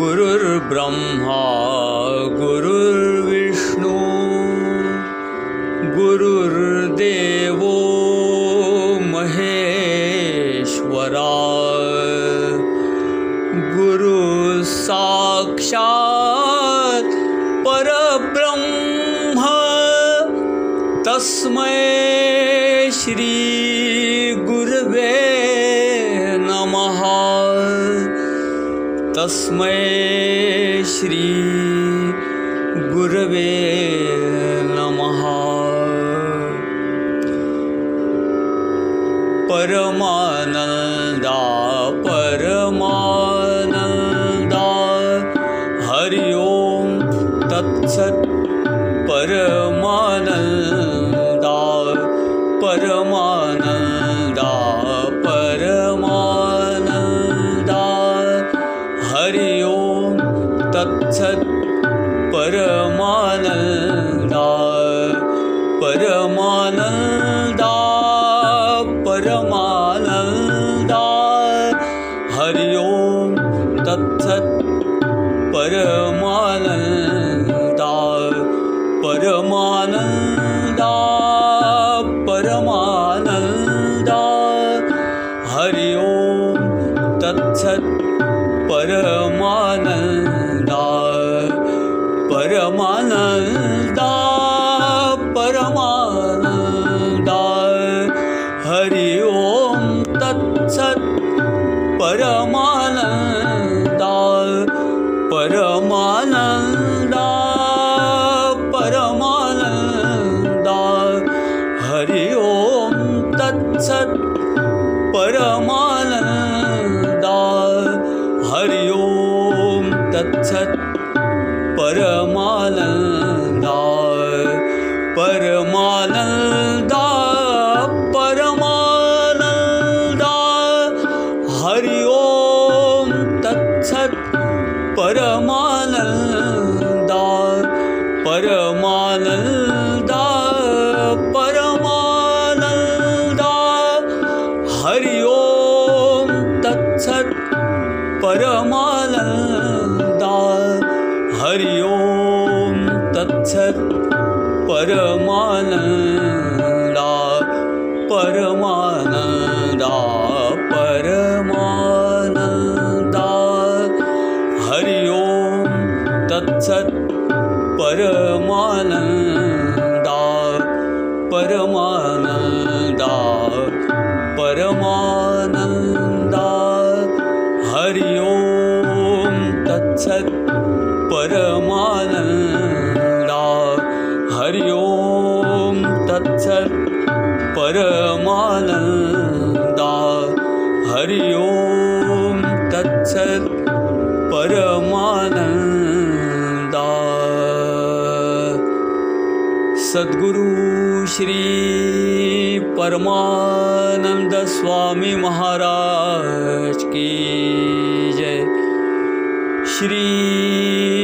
गुरुर्ब्रह्मा गुरुर्विष्णु गुरुर्देवो महेश्वरा गुरुसाक्षात् परब्रह्म तस्मै श्रीगुर्वे तस्मै श्री गुरवे नमः। परमानन्दा परमानन्दा हरि ओं तत्सत् परमानन्दा परमानन्दा परमानन्दा। हरि ओं तत्सत् परमानन्दा परमानन्दा परमानन्दा। हरि ओं तत्सत् परमानन्दा परमानन्दा हरि ओं तत्सत् परमानन्दा परमानन्दा परमानन्दा। हरि ओं तत्सत् परमानन्दा परमानन्दा परमानन्दा। हरि ओं तत्सत् परमानन्दा। हरि ओं तत्सत् परमानन्दा। हरि ओं तत्सत् परमानन्दा। सद्गुरु श्री परमानंद स्वामी महाराज की जय। श्री